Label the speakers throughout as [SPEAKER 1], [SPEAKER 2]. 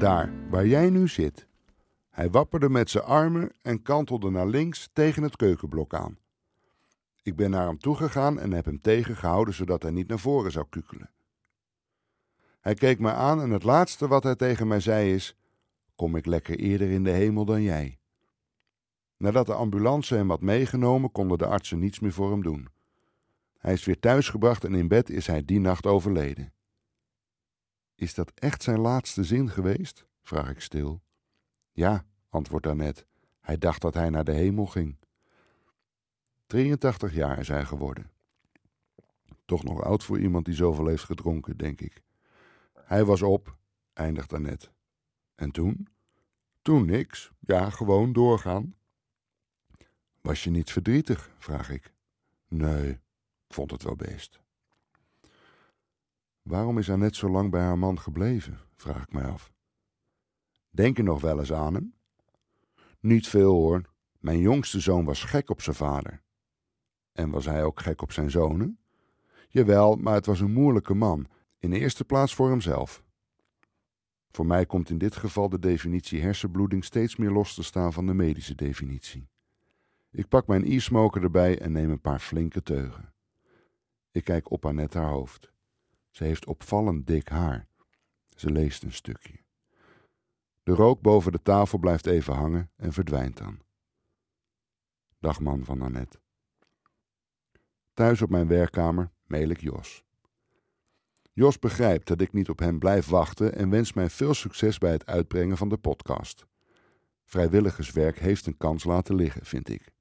[SPEAKER 1] Daar, waar jij nu zit. Hij wapperde met zijn armen en kantelde naar links tegen het keukenblok aan. Ik ben naar hem toegegaan en heb hem tegengehouden zodat hij niet naar voren zou kukelen. Hij keek me aan en het laatste wat hij tegen mij zei is: Kom ik lekker eerder in de hemel dan jij. Nadat de ambulance hem had meegenomen, konden de artsen niets meer voor hem doen. Hij is weer thuisgebracht en in bed is hij die nacht overleden. Is dat echt zijn laatste zin geweest? vraag ik stil. Ja, antwoordt Annette. Hij dacht dat hij naar de hemel ging. 83 jaar is hij geworden. Toch nog oud voor iemand die zoveel heeft gedronken, denk ik. Hij was op, eindigt Annette. En toen? Toen niks. Ja, gewoon doorgaan. Was je niet verdrietig? vraag ik. Nee, vond het wel best. Waarom is Annette zo lang bij haar man gebleven? vraag ik mij af. Denk je nog wel eens aan hem? Niet veel hoor. Mijn jongste zoon was gek op zijn vader. En was hij ook gek op zijn zonen? Jawel, maar het was een moeilijke man, in de eerste plaats voor hemzelf. Voor mij komt in dit geval de definitie hersenbloeding steeds meer los te staan van de medische definitie. Ik pak mijn e-smoker erbij en neem een paar flinke teugen. Ik kijk op Annette haar hoofd. Ze heeft opvallend dik haar. Ze leest een stukje. De rook boven de tafel blijft even hangen en verdwijnt dan. Dag man van Annette. Thuis op mijn werkkamer mail ik Jos. Jos begrijpt dat ik niet op hem blijf wachten en wenst mij veel succes bij het uitbrengen van de podcast. Vrijwilligerswerk heeft een kans laten liggen, vind ik.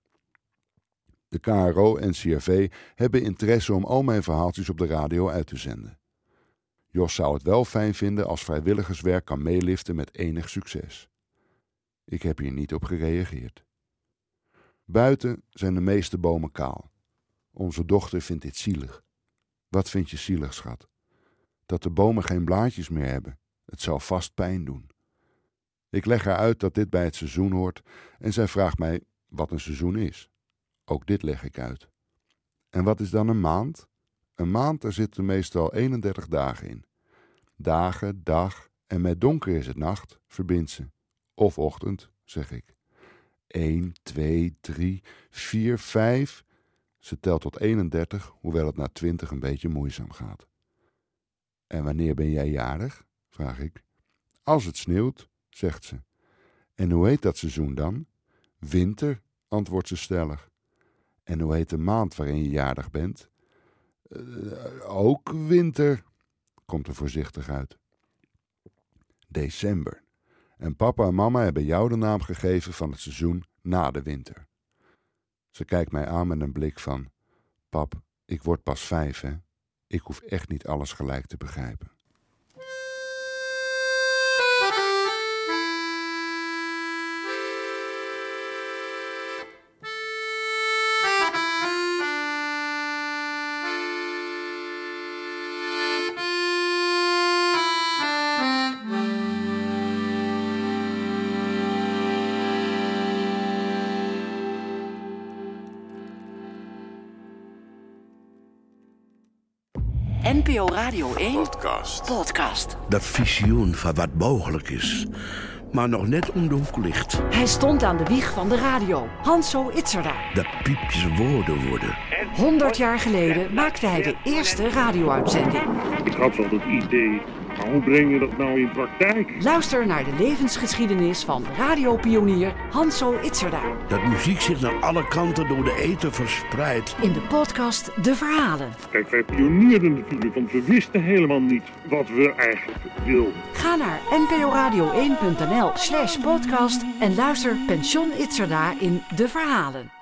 [SPEAKER 1] De KRO en CRV hebben interesse om al mijn verhaaltjes op de radio uit te zenden. Jos zou het wel fijn vinden als vrijwilligerswerk kan meeliften met enig succes. Ik heb hier niet op gereageerd. Buiten zijn de meeste bomen kaal. Onze dochter vindt dit zielig. Wat vind je zielig, schat? Dat de bomen geen blaadjes meer hebben. Het zou vast pijn doen. Ik leg haar uit dat dit bij het seizoen hoort en zij vraagt mij wat een seizoen is. Ook dit leg ik uit. En wat is dan een maand? Een maand, daar zitten meestal 31 dagen in. Dagen, dag en met donker is het nacht, verbindt ze. Of ochtend, zeg ik. 1, 2, 3, 4, 5. Ze telt tot 31, hoewel het na 20 een beetje moeizaam gaat. En wanneer ben jij jarig? vraag ik. Als het sneeuwt, zegt ze. En hoe heet dat seizoen dan? Winter, antwoordt ze stellig. En hoe heet de maand waarin je jarig bent? Uh, ook winter, komt er voorzichtig uit. December. En papa en mama hebben jou de naam gegeven van het seizoen na de winter. Ze kijkt mij aan met een blik van: Pap, ik word pas vijf, hè? Ik hoef echt niet alles gelijk te begrijpen.
[SPEAKER 2] NPO Radio 1
[SPEAKER 3] Podcast.
[SPEAKER 2] podcast.
[SPEAKER 3] Dat visioen van wat mogelijk is, maar nog net om de hoek ligt.
[SPEAKER 2] Hij stond aan de wieg van de radio. Hanso Itzerda.
[SPEAKER 3] Dat piepjes woorden worden.
[SPEAKER 2] 100 jaar geleden maakte hij de eerste radio-uitzending.
[SPEAKER 4] Ik had wel het idee, hoe breng je dat nou in praktijk?
[SPEAKER 2] Luister naar de levensgeschiedenis van radiopionier Hanso Itzerda.
[SPEAKER 3] Dat muziek zich naar alle kanten door de eten verspreidt.
[SPEAKER 2] In de podcast De Verhalen.
[SPEAKER 4] Kijk, wij pionierden natuurlijk, want we wisten helemaal niet wat we eigenlijk wilden.
[SPEAKER 2] Ga naar nporadio1.nl slash podcast en luister Pension Itzerda in De Verhalen.